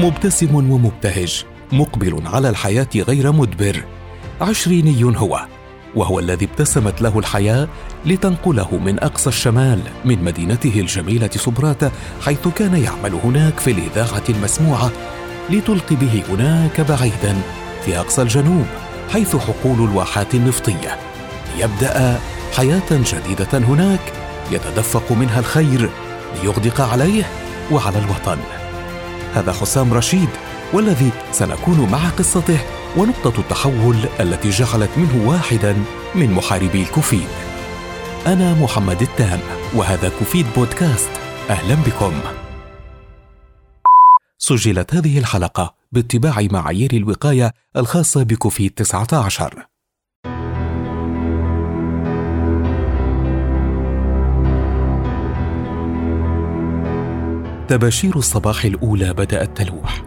مبتسم ومبتهج مقبل على الحياة غير مدبر. عشريني هو وهو الذي ابتسمت له الحياة لتنقله من أقصى الشمال من مدينته الجميلة صبراته حيث كان يعمل هناك في الإذاعة المسموعة لتلقي به هناك بعيدا في أقصى الجنوب حيث حقول الواحات النفطية. ليبدا حياة جديدة هناك يتدفق منها الخير ليغدق عليه وعلى الوطن. هذا حسام رشيد والذي سنكون مع قصته ونقطة التحول التي جعلت منه واحدا من محاربي الكوفيد. أنا محمد التام وهذا كوفيد بودكاست أهلا بكم. سجلت هذه الحلقة باتباع معايير الوقاية الخاصة بكوفيد 19. تباشير الصباح الأولى بدأت تلوح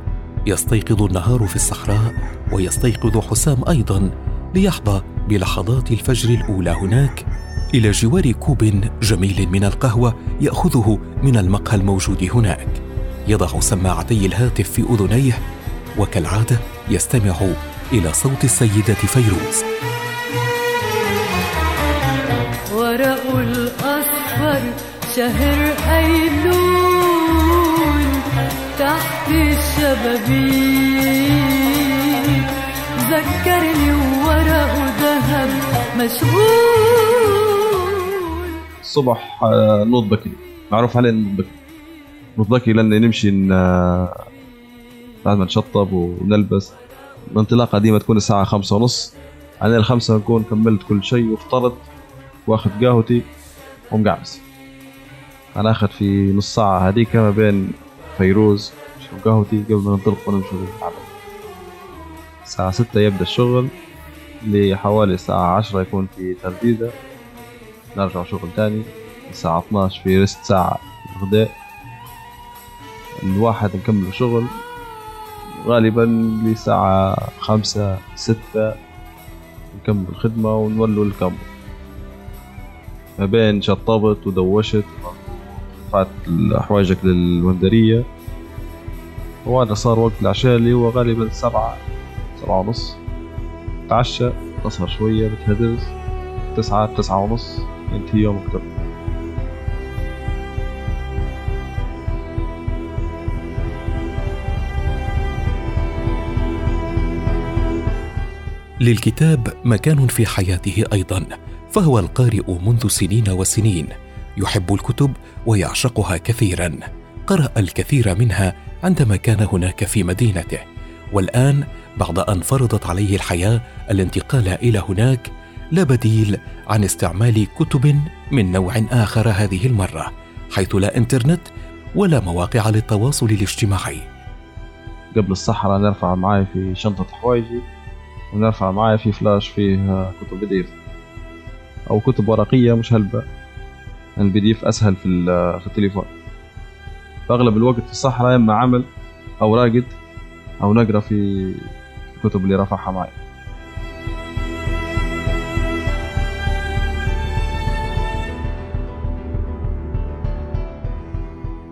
يستيقظ النهار في الصحراء ويستيقظ حسام أيضا ليحظى بلحظات الفجر الأولى هناك إلى جوار كوب جميل من القهوة يأخذه من المقهى الموجود هناك. يضع سماعتي الهاتف في أذنيه وكالعادة يستمع إلى صوت السيدة فيروز. ورق الأصفر شهر أيلول. تحت الشبابيك ذكرني وورقه ذهب مشغول. الصبح آه، نوض بكري معروف علينا نوض بكري نوض بكري لأن نمشي ن... بعد ما نشطب ونلبس. الانطلاقة ديما تكون الساعة خمسة ونص. على الخمسة نكون كملت كل شيء وفطرت واخذ قهوتي ومقعبس. أنا أخذ في نص ساعة هذيك ما بين فيروز نشرب قهوتي قبل ما ننطلق ونمشي للعمل الساعة ستة يبدأ الشغل لحوالي الساعة عشرة يكون في تربيزة نرجع شغل تاني الساعة 12 في ريست ساعة الغداء. الواحد نكمل شغل غالبا لساعة خمسة ستة نكمل الخدمة ونولوا الكامب. ما بين شطبت ودوشت رفعت حوايجك للوندرية. وهذا صار وقت العشاء اللي هو غالبا سبعة سبعة ونص. تعشى تسهر شوية بتهدز تسعة تسعة ونص. ينتهي يومك تبقى للكتاب مكان في حياته أيضا فهو القارئ منذ سنين وسنين. يحب الكتب ويعشقها كثيرا. قرأ الكثير منها عندما كان هناك في مدينته والآن بعد أن فرضت عليه الحياة الانتقال إلى هناك لا بديل عن استعمال كتب من نوع آخر هذه المرة حيث لا إنترنت ولا مواقع للتواصل الاجتماعي. قبل الصحراء نرفع معي في شنطة حوايجي ونرفع معي في فلاش فيه كتب PDF أو كتب ورقية مش هلبة ال PD أسهل في ال- في التليفون. فأغلب الوقت في الصحراء اما عمل أو راقد أو نقرأ في الكتب اللي رفعها معي.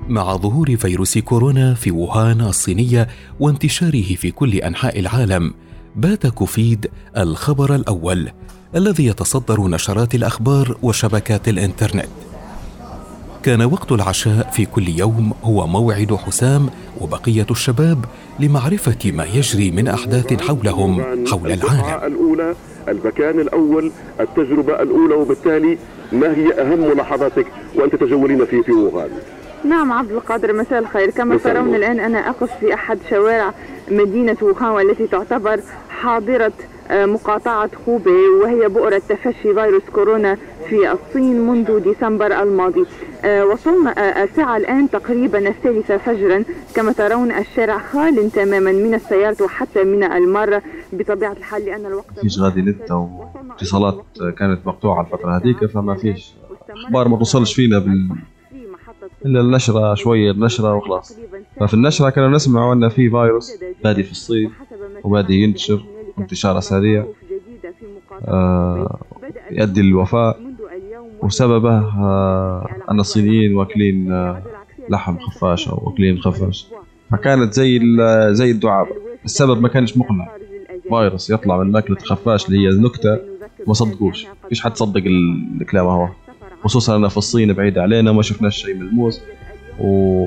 مع ظهور فيروس كورونا في ووهان الصينية وانتشاره في كل أنحاء العالم بات كوفيد الخبر الأول الذي يتصدر نشرات الأخبار وشبكات الإنترنت. كان وقت العشاء في كل يوم هو موعد حسام وبقية الشباب لمعرفة ما يجري من أحداث حولهم حول العالم. الأولى المكان الأول التجربة الأولى وبالتالي ما هي أهم لحظاتك وأنت تجولين في في ووهان نعم عبد القادر مساء الخير. كما ترون. الآن أنا أقف في أحد شوارع مدينة ووهان والتي تعتبر حاضرة مقاطعة خوبي وهي بؤرة تفشي فيروس كورونا في الصين منذ ديسمبر الماضي. آه، وصلنا آه، الساعة الآن تقريبا الثالثة فجرا. كما ترون الشارع خال تماما من السيارات وحتى من المرة بطبيعة الحال لأن الوقت فيش غادي نت أو اتصالات كانت مقطوعة الفترة هذيك فما فيش أخبار ما توصلش فينا بال... إلا النشرة شوية النشرة وخلاص. ففي النشرة كنا نسمع إن في فيروس بادي في الصين وبادي ينتشر. انتشار سريع آه، يؤدي للوفاة وسببه آه، أن الصينيين واكلين آه، لحم خفاش أو واكلين خفاش. فكانت زي زي الدعابة. السبب ما كانش مقنع. فيروس يطلع من ماكلة خفاش اللي هي نكتة ما صدقوش. فيش حد صدق ال- الكلام هو. خصوصا أنا في الصين بعيد علينا ما شفناش شيء ملموس و.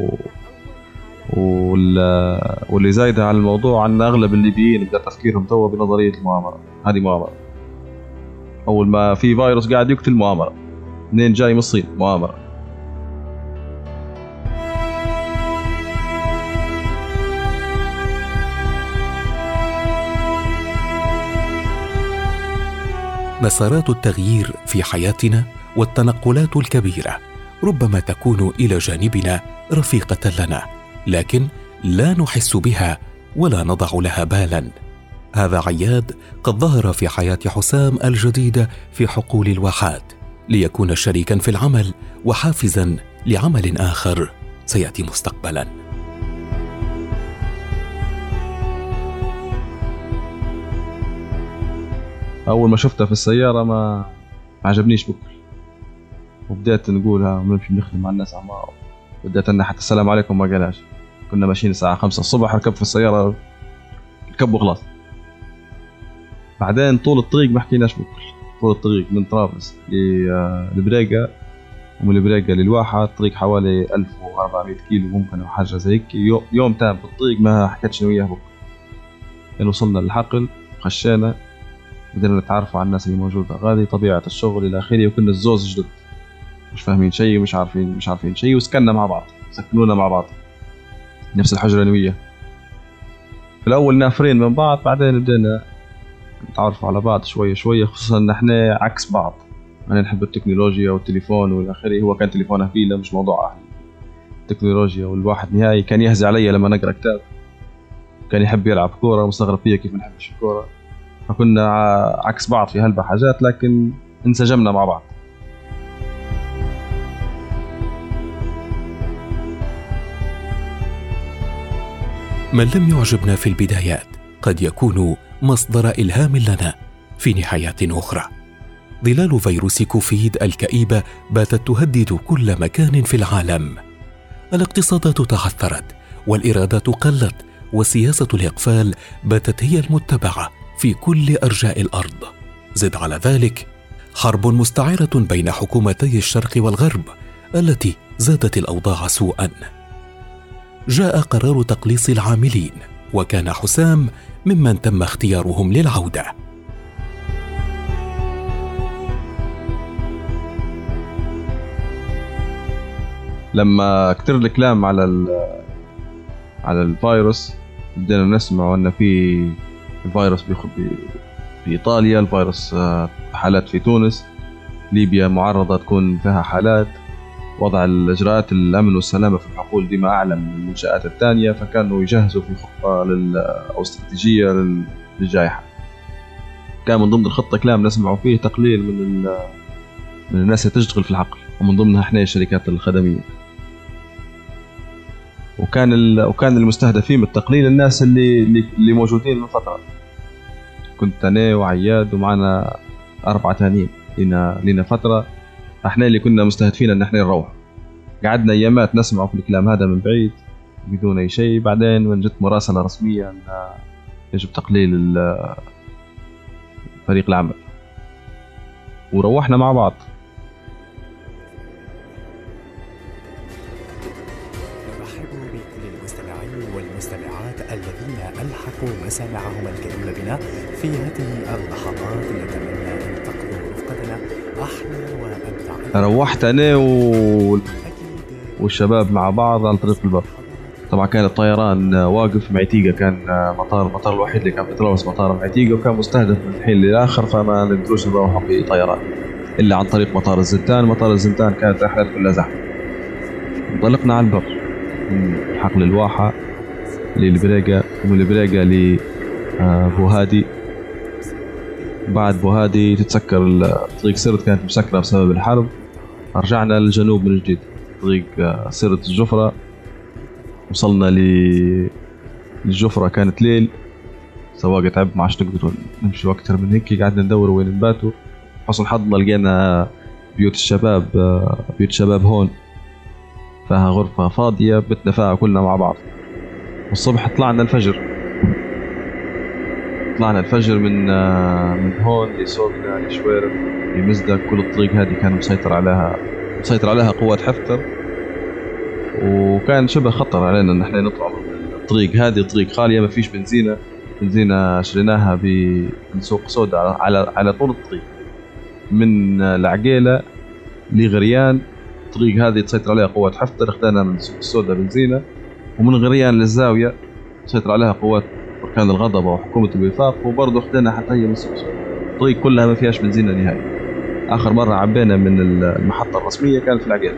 واللي زايدة على الموضوع ان أغلب الليبيين بدا تفكيرهم توا بنظرية المؤامرة. هذه مؤامرة. أول ما في فيروس قاعد يقتل مؤامرة. منين جاي من الصين؟ مؤامرة. مسارات التغيير في حياتنا والتنقلات الكبيرة ربما تكون إلى جانبنا رفيقة لنا. لكن لا نحس بها ولا نضع لها بالا. هذا عياد قد ظهر في حياة حسام الجديدة في حقول الواحات ليكون شريكا في العمل وحافزا لعمل آخر سيأتي مستقبلا. أول ما شفتها في السيارة ما عجبنيش بكل. وبدأت نقولها ونمشي نخدم مع الناس عمار. بدأت أن حتى السلام عليكم ما قالهاش. كنا ماشيين الساعة خمسة الصبح ركب في السيارة ركب وخلاص. بعدين طول الطريق ما حكيناش بكل طول الطريق من طرابلس للبريقة ومن البريقة للواحة الطريق حوالي 1400 كيلو ممكن أو حاجة زي هيك. يو- يوم تام في الطريق ما حكيتش أنا وياه بكل. لين وصلنا للحقل خشينا بدنا نتعرف على الناس اللي موجودة. غادي طبيعة الشغل إلى آخره وكنا الزوز جدد. مش فاهمين شيء ومش عارفين مش عارفين شيء وسكننا مع بعض سكنونا مع بعض. نفس الحجرة وياه في الأول نافرين من بعض بعدين بدينا نتعرف على بعض شوية شوية خصوصا إن إحنا عكس بعض. أنا نحب التكنولوجيا والتليفون والى آخره هو كان تليفونه فيلا مش موضوع التكنولوجيا والواحد نهائي كان يهزي علي لما نقرأ كتاب. كان يحب يلعب كورة مستغرب فيا كيف ما نحبش الكورة. فكنا عكس بعض في هلبة حاجات لكن انسجمنا مع بعض. من لم يعجبنا في البدايات قد يكون مصدر إلهام لنا في نهايات أخرى. ظلال فيروس كوفيد الكئيبه باتت تهدد كل مكان في العالم. الاقتصادات تعثرت والايرادات قلت وسياسة الإقفال باتت هي المتبعة في كل أرجاء الأرض. زد على ذلك حرب مستعره بين حكومتي الشرق والغرب التي زادت الأوضاع سوءا. جاء قرار تقليص العاملين وكان حسام ممن تم اختيارهم للعودة. لما كتر الكلام على على الفيروس بدينا نسمع ان في الفيروس في إيطاليا الفيروس آه، حالات في تونس ليبيا معرضة تكون فيها حالات. وضع الإجراءات الأمن والسلامة في الحقول ديما اعلى من المنشآت الثانية فكانوا يجهزوا في خطة لل أو استراتيجية لل- للجائحة. كان من ضمن الخطة كلام نسمعوا فيه تقليل من من الناس اللي تشتغل في الحقل ومن ضمنها إحنا الشركات الخدمية. وكان. وكان المستهدفين بالتقليل الناس اللي اللي, موجودين من فترة. كنت أنا وعياد ومعنا أربعة ثانيين لنا لنا فترة إحنا اللي كنا مستهدفين ان إحنا نروح. قعدنا ايامات نسمع في الكلام هذا من بعيد بدون أي شيء. بعدين من جت مراسله رسميه ان يجب تقليل ال- فريق العمل. وروحنا مع بعض. نرحب بكل المستمعين والمستمعات الذين ألحقوا مسامعهم الكريمة بنا في هذه اللحظات. نتمنى روحت أنا و... والشباب مع بعض على طريق البر. طبعا كان الطيران واقف معتيقة كان مطار المطار الوحيد اللي كان طرابلس مطار معتيقة وكان مستهدف من الحين للآخر فما نقدروش نروحوا في طيران. إلا عن طريق مطار الزنتان. مطار الزنتان كانت رحلات كلها زحمة. انطلقنا على البر. من حقل الواحة للبريقة ومن البريقة ل آه، بعد بوهادي تتسكر الطريق سرت كانت مسكرة بسبب الحرب. رجعنا للجنوب من جديد. طريق آه، سرت الجفرة. وصلنا ل الجفرة كانت ليل. سواق تعب ما عادش نقدر نمشي أكتر من هيك. قعدنا ندور وين نباتوا. حسن حظنا لقينا بيوت الشباب آه، بيوت الشباب هون. فيها غرفة فاضية بتنا فيها كلنا مع بعض. والصبح طلعنا الفجر. طلعنا الفجر من آه، من هون لسوقنا لشويرب لمزدك. كل الطريق هذه كان مسيطر عليها مسيطر عليها قوات حفتر وكان شبه خطر علينا إن إحنا نطلع الطريق هذه. طريق خاليه ما فيش بنزينة. بنزينة شريناها من سوق سودا على على, طول الطريق. من العقيلة لغريان. الطريق هذه تسيطر عليها قوات حفتر. أخذنا من سوق السودا بنزينة. ومن غريان للزاوية تسيطر عليها قوات بركان الغضبه وحكومة الوفاق وبرضه اخذنا حتى هي من الطريق كلها ما فيهاش بنزينة نهائي. آخر مرة عبينا من المحطة الرسمية كانت في العقيله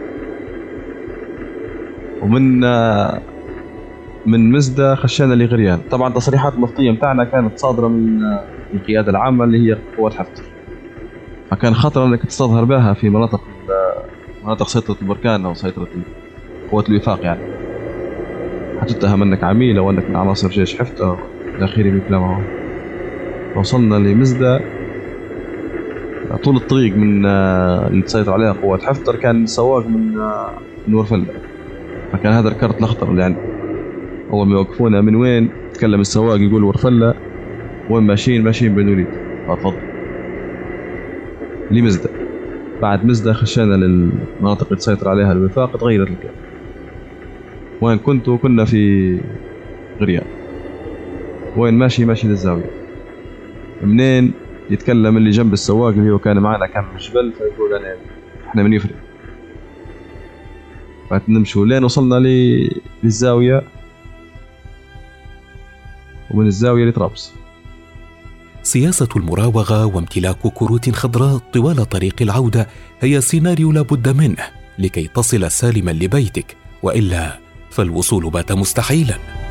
ومن آه، من مزدة خشينا لغريان. طبعا تصريحات المفتيه بتاعنا كانت صادرة من آه، من القياده العامة اللي هي قوات حفتر. فكان خطر إنك تستظهر بها في مناطق ال- مناطق سيطرة البركان أو سيطرة قوات الوفاق يعني. حتتهم انك عميل أو انك من عناصر جيش حفتر. كلام هو. وصلنا لمزدة. طول الطريق من آه، اللي تسيطر عليها قوات حفتر كان سواق من آه، من ورفله فكان هذا الكرت الاخضر اللي عندي. أول ما يوقفونا من وين تكلم السواق يقول ورفله وين ماشيين؟ ماشيين بن وليد فتفضل لمزدة. بعد مزدة خشينا للمناطق اللي تسيطر عليها الوفاق تغيرت الكلام وين كنتوا؟ كنا في غريان. وين ماشي ماشي للزاوية. منين يتكلم اللي جنب السواق اللي هو كان معنا من جبل فيقول أنا إحنا من يفرق. فنمشوا لين وصلنا للزاوية. ومن الزاوية لطرابلس. سياسة المراوغة وامتلاك كروت خضراء طوال طريق العودة هي سيناريو لا بد منه لكي تصل سالما لبيتك وإلا فالوصول بات مستحيلا.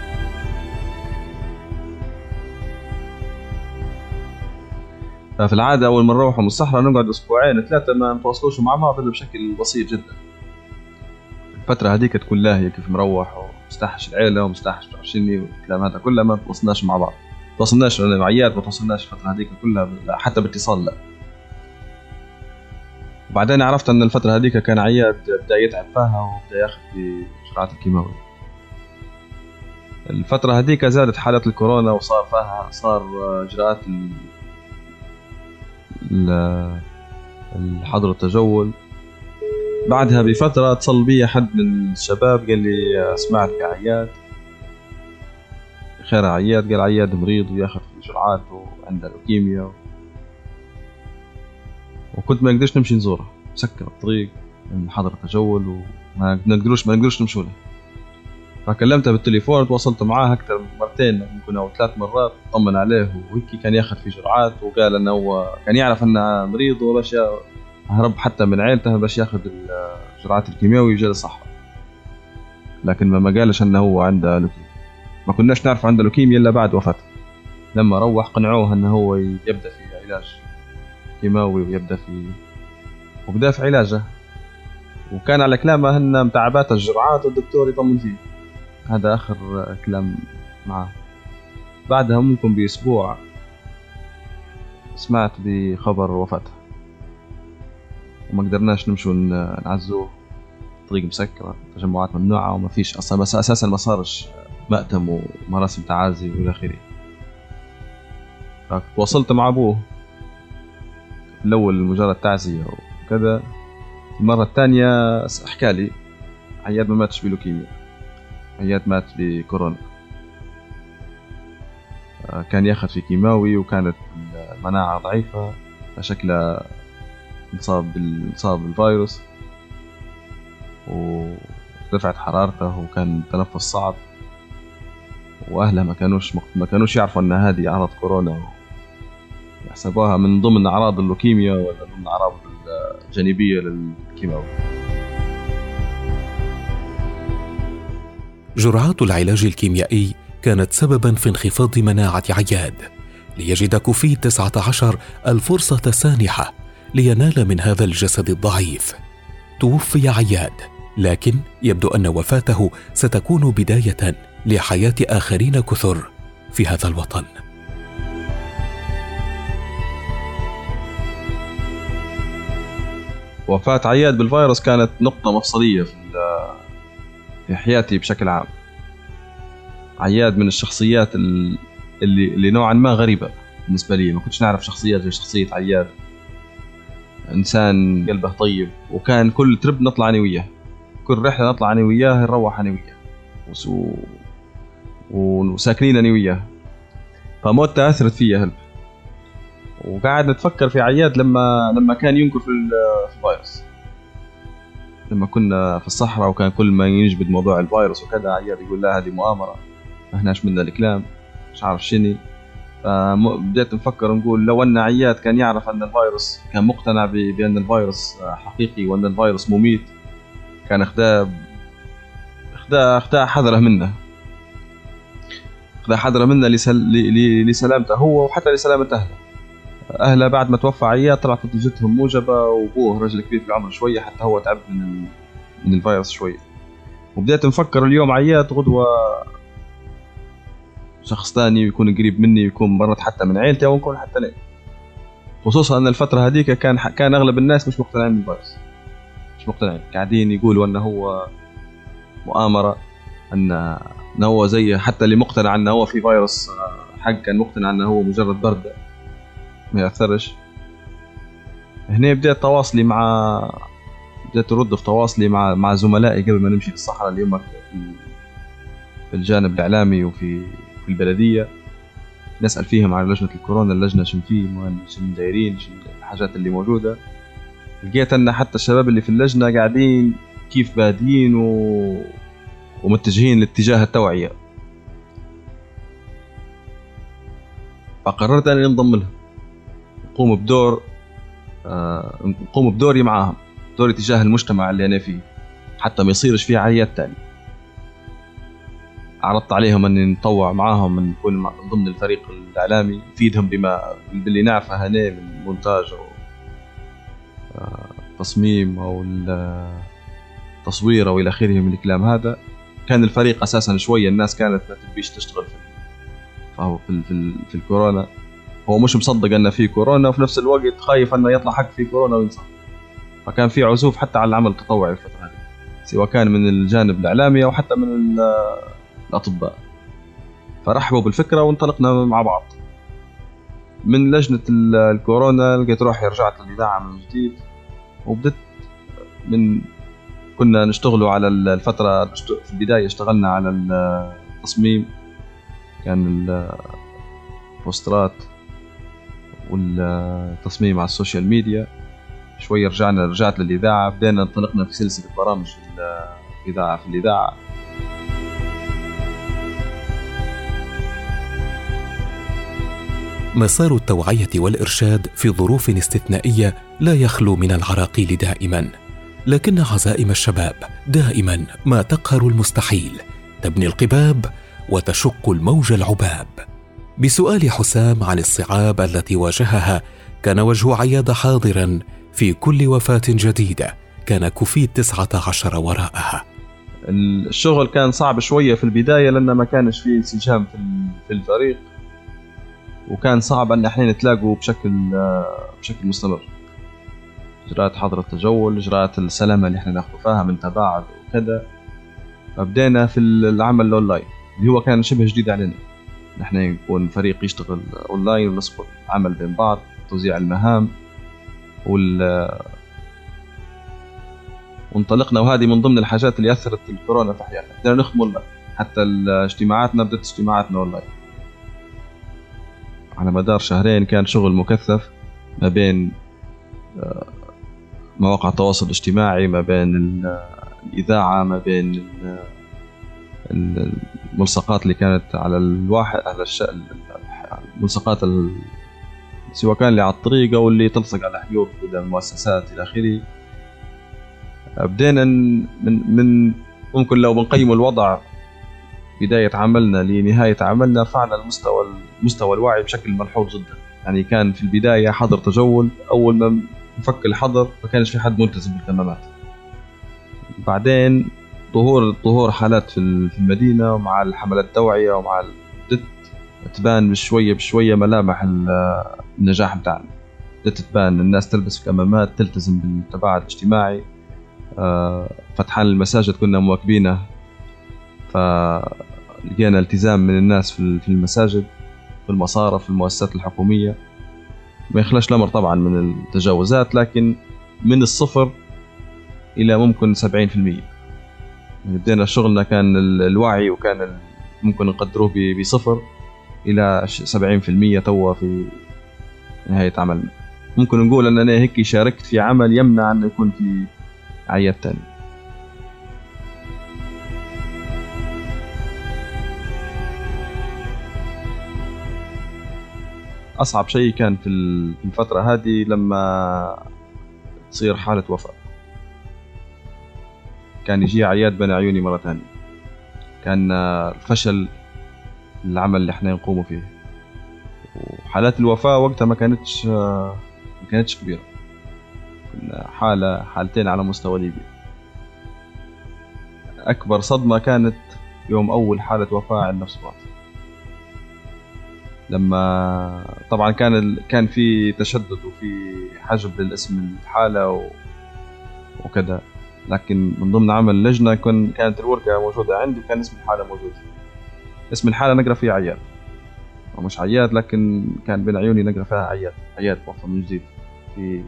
ففي العادة أول ما نروح من الصحراء نقعد أسبوعين ثلاثة ما نتواصلوش مع بعض إلا بشكل بسيط جدا. الفترة هذيك تكون لاهية كيف مروح ومستحش العيلة ومستحش عشريني والكلام هذا كله ما تواصلناش مع بعض. تواصلناش أنا معيات ما تواصلناش الفترة هذيك كلها حتى باتصال لا. وبعدين عرفت أن الفترة هذيك كان عياد بدأ يتعب فيها وبدأ ياخذ في جرعات الكيماوي الفترة هذيك زادت حالات الكورونا وصار فيها صار إجراءات الحظر التجول. بعدها بفترة اتصل بي حد من الشباب قال لي سمعت عياد. خير عياد. قال عياد مريض وياخذ في جرعات وعنده لوكيميا وكنت ما نقدرش نمشي نزوره مسكر الطريق من حظر التجول وما نقدروش ما نقدروش نمشوا له. فكلمته بالتليفون تواصلت معاه أكثر من مرتين ممكن أو ثلاث مرات طمن عليه وهيك كان ياخذ في جرعات وقال إنه هو كان يعرف إنه مريض وباش هرب حتى من عيلته باش ياخذ الجرعات الكيماوي ويجي الصحراء لكن ما قالش إنه هو عنده لوكيميا. ما كناش نعرف عنده لوكيميا إلا بعد وفاته. لما روح قنعوه إنه هو يبدأ في علاج كيماوي ويبدأ في وبدأ في علاجه. وكان على كلامه ان متعبات الجرعات والدكتور يطمن فيه. هذا آخر كلام معاه بعدها ممكن بأسبوع سمعت بخبر وفاته. وما قدرناش نمشوا نعزوه. طريق مسكرة تجمعات ممنوعة وما فيش أصلا بس أساسا ما صارش مأتم ومراسم تعازي وإلى آخره. تواصلت مع أبوه الأول مجرد تعزية وكذا. المرة الثانية حكى لي عياد ما ماتش بلوكيميا. عياد مات بكورونا. آه، كان ياخذ في كيماوي وكانت المناعة ضعيفة فشكله انصاب انصاب بالفيروس وارتفعت حرارته وكان تنفس صعب. وأهله ما كانوش ما كانوش يعرفوا أن هذه أعراض كورونا. يحسبوها من ضمن أعراض اللوكيميا ولا ضمن أعراض الجانبية للكيماوي. جرعات العلاج الكيميائي كانت سببا في انخفاض مناعة عياد ليجد كوفيد 19 الفرصة سانحة لينال من هذا الجسد الضعيف. توفي عياد لكن يبدو أن وفاته ستكون بداية لحياة آخرين كثر في هذا الوطن. وفاة عياد بالفيروس كانت نقطة مفصلية في في حياتي بشكل عام. عياد من الشخصيات ال- اللي اللي نوعا ما غريبة بالنسبة لي. ما كنتش نعرف شخصيات زي شخصية عياد. إنسان قلبه طيب وكان كل ترب نطلع أنا وياه. كل رحلة نطلع أنا وياه نروح أنا وياه. وس- و- وساكنين أنا وياه. فموتة اثرت فيا هلب. وقاعد نتفكر في عياد لما لما كان ال- في الفيروس. لما كنا في الصحراء وكان كل ما يجبد موضوع الفيروس وكذا عياد يقول لا هذه مؤامرة. ما احناش منا الكلام مش عارف شني. فبديت نفكر نقول لو أن عياد كان يعرف أن الفيروس كان مقتنع بأن الفيروس حقيقي وأن الفيروس مميت كان اخداه اخداه اخداه حذرة منه. اخداه حذرة منه لسل... لسلامته هو وحتى لسلامة أهله. اهله بعد ما توفى عياد طلعت نتيجتهم موجبة وأبوه رجل كبير في العمر شوية حتى هو تعب من ال... من الفيروس شوية. وبديت نفكر اليوم عياد غدوة شخص ثاني يكون قريب مني يكون مرت حتى من عيلتي أو نكون حتى أنا. خصوصا إن الفترة هذيك كان كان أغلب الناس مش مقتنعين بالفيروس. مش مقتنعين. قاعدين يقولوا إنه هو مؤامرة ان هو زي حتى اللي مقتنع إنه هو في فيروس آه، حق كان مقتنع إنه هو مجرد برده ما ياثرش هنا بديت تواصلي مع بديت أرد في تواصلي مع مع زملائي قبل ما نمشي في الصحراء اليوم في الجانب الإعلامي وفي في البلدية. نسأل فيهم على لجنة الكورونا اللجنة شن فيه وين شن دايرين شن الحاجات اللي موجودة. لقيت أن حتى الشباب اللي في اللجنة قاعدين كيف بادين و... ومتجهين لاتجاه التوعية. فقررت اني أنضم لهم. نقوم بدور آه، نقوم بدوري معاهم دوري تجاه المجتمع اللي أنا فيه حتى ما يصيرش فيه عيات تاني. عرضت عليهم أني نطوع معاهم نكون ضمن الفريق الإعلامي نفيدهم بما باللي نعرفه هنا من مونتاج أو آه، تصميم أو ال- تصوير أو إلى آخره من الكلام هذا. كان الفريق أساسا شوية الناس كانت ما تبيش تشتغل في فهو في في, في الكورونا. هو مش مصدق إنه في كورونا وفي نفس الوقت خايف إنه يطلع حق في كورونا وينصاب فكان في عزوف حتى على العمل التطوعي الفترة هذه. سواء كان من الجانب الإعلامي أو حتى من ال- الأطباء. فرحبوا بالفكرة وانطلقنا مع بعض. من لجنة ال- الكورونا لقيت روحي رجعت للإذاعة من جديد. وبدت من كنا نشتغلوا على ال- الفترة في البداية اشتغلنا على التصميم. كان ال- البوسترات والتصميم على ال social media. شوية رجعنا رجعت للإذاعة. بدينا انطلقنا في سلسلة برامج الإذاعة في الإذاعة. مسار التوعية والإرشاد في ظروف استثنائية لا يخلو من العراقيل دائما. لكن عزائم الشباب دائما ما تقهر المستحيل. تبني القباب وتشق الموج العباب. بسؤال حسام عن الصعاب التي واجهها كان وجه عياد حاضرا في كل وفاة جديدة كان كوفيد 19 وراءها. الشغل كان صعب شوية في البداية لأن ما كانش في انسجام في ال- في الفريق وكان صعب إن إحنا نتلاقوا بشكل بشكل مستمر. إجراءات حظر التجول إجراءات السلامة اللي إحنا ناخذ فيها من تباعد وكذا. فبدينا في العمل الأونلاين اللي هو كان شبه جديد علينا. نحن يكون فريق يشتغل اونلاين ونسقط عمل بين بعض توزيع المهام وال وانطلقنا. وهذه من ضمن الحاجات اللي أثرت الكورونا في حياتنا. بدنا نخدم حتى اجتماعاتنا بدات اجتماعاتنا اونلاين على مدار شهرين كان شغل مكثف ما بين آه، مواقع التواصل الاجتماعي ما بين ال- الإذاعة ما بين الملصقات اللي كانت على الواحد على الش... الملصقات ال... سواء كان اللي على الطريق أو اللي تلصق على حيوط قدام المؤسسات إلى آخره. بدينا من من ممكن لو بنقيم الوضع بداية عملنا لنهاية عملنا رفعنا المستوى مستوى الوعي بشكل ملحوظ جدا. يعني كان في البداية حظر تجول أول ما نفك الحظر ما كانش في حد ملتزم بالكمامات بعدين ظهور ظهور حالات في ال- في المدينة ومع الحملات التوعية ومع بدت تبان بشوية بشوية ملامح ال- النجاح بتاعنا. بدت تبان الناس تلبس كمامات تلتزم بالتباعد الاجتماعي. آه، فتحان المساجد كنا مواكبينه. ف لقينا التزام من الناس في المساجد في المصارف في المؤسسات الحكومية. ما يخلاش الأمر طبعا من التجاوزات لكن من الصفر إلى ممكن 70% يعني بدينا شغلنا كان الوعي وكان ممكن نقدروه بصفر إلى 70% توا في نهاية عملنا. ممكن نقول أن أنا هيك شاركت في عمل يمنع أن يكون في عيات ثانية أصعب شيء كان في الفترة هذه لما تصير حالة وفاة. كان يجي عياد بين عيوني مرة ثانية. كان الفشل العمل اللي إحنا نقوم فيه. وحالات الوفاة وقتها ما كانتش ما كانتش كبيرة. كنا حالة حالتين على مستوى ليبيا. أكبر صدمة كانت يوم أول حالة وفاة عندنا في صباط لما طبعا كان ال... كان في تشدد وفي حجب للاسم الحالة و... وكذا. لكن من ضمن عمل لجنة كن كانت الورقة موجودة عندي وكان اسم الحالة موجود. اسم الحالة نقرأ فيه عياد. مش عياد لكن كان بين عيوني نقرأ فيها عياد. عياد توفى من جديد. في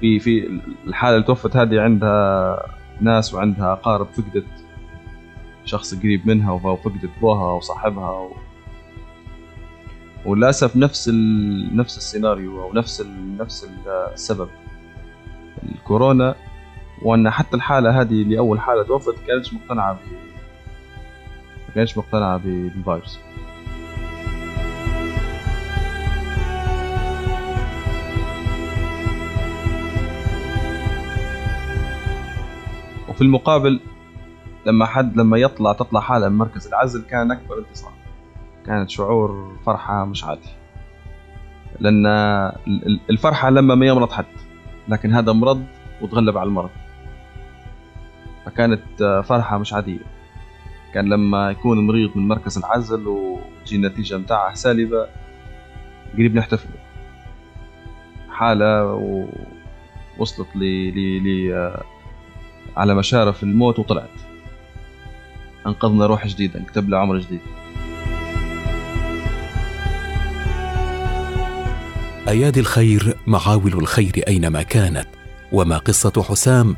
في في الحالة اللي توفت هذه عندها ناس وعندها أقارب فقدت شخص قريب منها وفقدت أبوها وصاحبها و... وللأسف نفس ال... نفس السيناريو أو نفس ال... نفس السبب. الكورونا وأن حتى الحالة هذه اللي أول حالة توفت كانتش مقتنعة ب ما كانتش مقتنعة بالفيروس. وفي المقابل لما حد لما يطلع تطلع حالة من مركز العزل كان أكبر انتصار. كانت شعور فرحة مش عادي. لأن الفرحة لما ما يمرض حد لكن هذا مرض وتغلب على المرض. فكانت فرحة مش عادية. كان لما يكون مريض من مركز العزل وتجي النتيجة متاعها سالبة قريب نحتفل. حالة وصلت ل ل على مشارف الموت وطلعت. أنقذنا روح جديدة انكتب له عمر جديد. أيادي الخير معاول الخير أينما كانت وما قصة حسام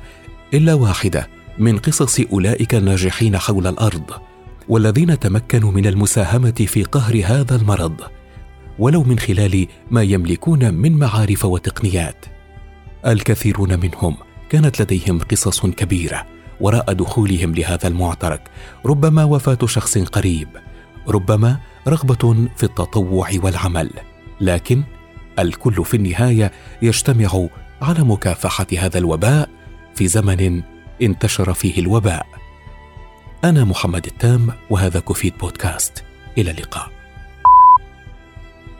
إلا واحدة. من قصص أولئك الناجحين حول الأرض والذين تمكنوا من المساهمة في قهر هذا المرض ولو من خلال ما يملكون من معارف وتقنيات. الكثيرون منهم كانت لديهم قصص كبيرة وراء دخولهم لهذا المعترك ربما وفاة شخص قريب ربما رغبة في التطوع والعمل لكن الكل في النهاية يجتمع على مكافحة هذا الوباء في زمن انتشر فيه الوباء. أنا محمد التام وهذا كوفيد بودكاست. إلى اللقاء.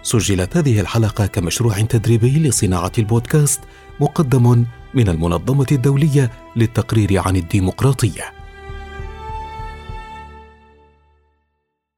سجلت هذه الحلقة كمشروع تدريبي لصناعة البودكاست مقدم من المنظمة الدولية للتقرير عن الديمقراطية.